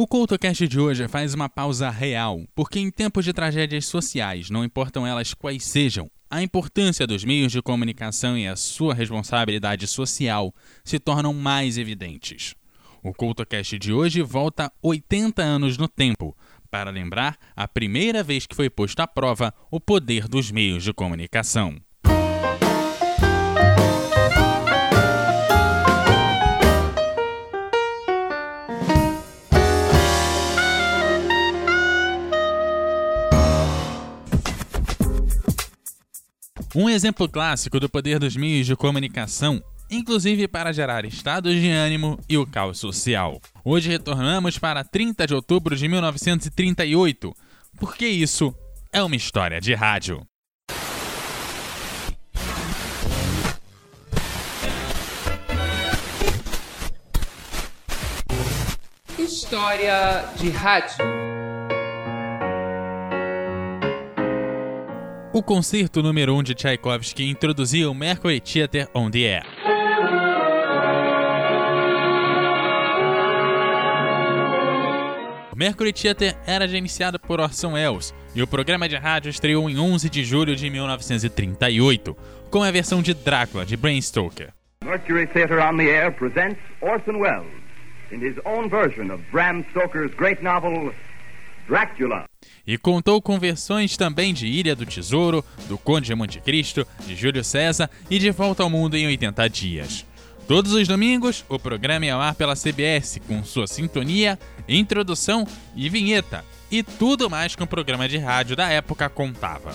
O CoutoCast de hoje faz uma pausa real, porque em tempos de tragédias sociais, não importam elas quais sejam, a importância dos meios de comunicação e a sua responsabilidade social se tornam mais evidentes. O CoutoCast de hoje volta 80 anos no tempo, para lembrar a primeira vez que foi posto à prova o poder dos meios de comunicação. Um exemplo clássico do poder dos meios de comunicação, inclusive para gerar estados de ânimo e o caos social. Hoje retornamos para 30 de outubro de 1938, porque isso é uma história de rádio. História de rádio. O concerto número 1 um de Tchaikovsky introduzia o Mercury Theatre on the Air. O Mercury Theatre era gerenciado por Orson Welles e o programa de rádio estreou em 11 de julho de 1938, com a versão de Drácula de Bram Stoker. Mercury Theatre on the Air presents Orson Welles in his own version of Bram Stoker's great novel Drácula. E contou com versões também de Ilha do Tesouro, do Conde de Monte Cristo, de Júlio César e de Volta ao Mundo em 80 Dias. Todos os domingos, o programa é ao ar pela CBS, com sua sintonia, introdução e vinheta, e tudo mais que um programa de rádio da época contava.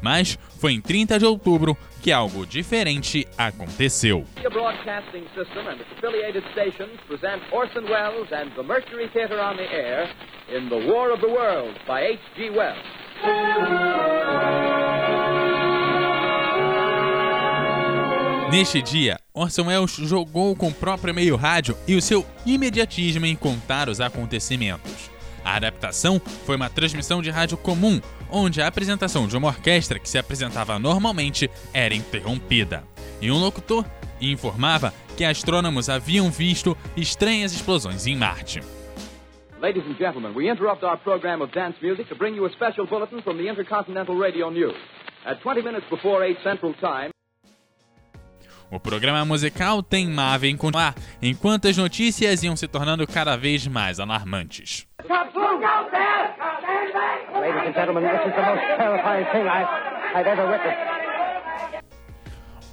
Mas foi em 30 de outubro que algo diferente aconteceu. Broadcasting System and its affiliated stations present Orson Welles and the Mercury Theatre on the Air in The War of the Worlds by H.G. Wells. Neste dia, Orson Welles jogou com o próprio meio rádio e o seu imediatismo em contar os acontecimentos. A adaptação foi uma transmissão de rádio comum, onde a apresentação de uma orquestra que se apresentava normalmente era interrompida. E um locutor informava que astrônomos haviam visto estranhas explosões em Marte. Ladies and gentlemen, we interrupt our program of dance music to bring you a special bulletin from the Intercontinental Radio News. At 20 minutes before 8 Central Time, o programa musical teimava em continuar, enquanto as notícias iam se tornando cada vez mais alarmantes.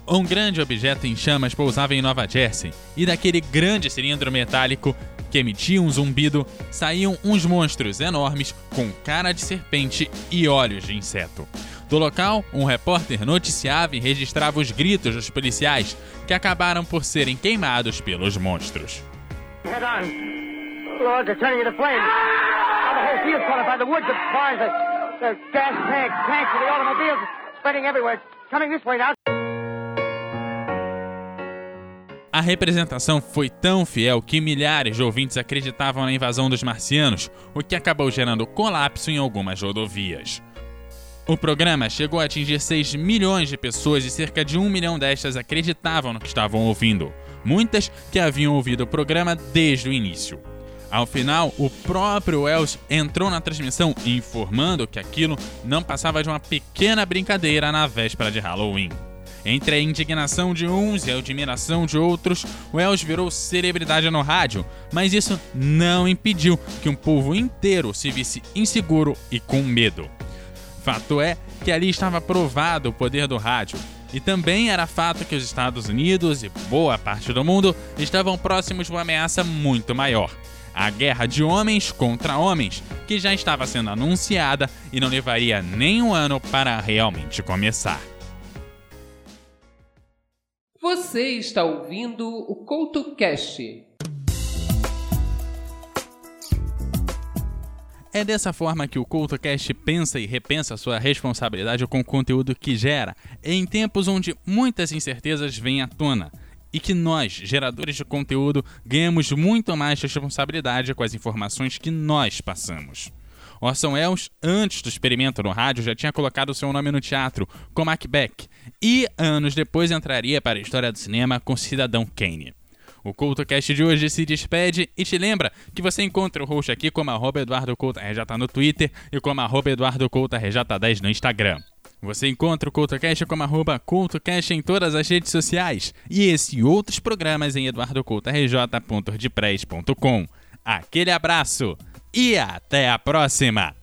Um grande objeto em chamas pousava em Nova Jersey, e daquele grande cilindro metálico que emitia um zumbido saíam uns monstros enormes com cara de serpente e olhos de inseto. Do local, um repórter noticiava e registrava os gritos dos policiais, que acabaram por serem queimados pelos monstros. A representação foi tão fiel que milhares de ouvintes acreditavam na invasão dos marcianos, o que acabou gerando colapso em algumas rodovias. O programa chegou a atingir 6 milhões de pessoas e cerca de 1 milhão destas acreditavam no que estavam ouvindo, muitas que haviam ouvido o programa desde o início. Ao final, o próprio Wells entrou na transmissão informando que aquilo não passava de uma pequena brincadeira na véspera de Halloween. Entre a indignação de uns e a admiração de outros, Wells virou celebridade no rádio, mas isso não impediu que um povo inteiro se visse inseguro e com medo. Fato é que ali estava provado o poder do rádio. E também era fato que os Estados Unidos e boa parte do mundo estavam próximos de uma ameaça muito maior. A guerra de homens contra homens, que já estava sendo anunciada e não levaria nem um ano para realmente começar. Você está ouvindo o CoutoCast É dessa forma que o CultoCast pensa e repensa sua responsabilidade com o conteúdo que gera, em tempos onde muitas incertezas vêm à tona, e que nós, geradores de conteúdo, ganhamos muito mais responsabilidade com as informações que nós passamos. Orson Welles, antes do experimento no rádio, já tinha colocado seu nome no teatro, com Macbeth, e anos depois entraria para a história do cinema com Cidadão Kane. O CultoCast de hoje se despede e te lembra que você encontra o host aqui como arroba EduardoCoutoRJ no Twitter e como arroba EduardoCoutoRJ10 no Instagram. Você encontra o CultoCast como arroba CultoCast em todas as redes sociais e esse e outros programas em eduardocoutorj.wordpress.com. Aquele abraço e até a próxima!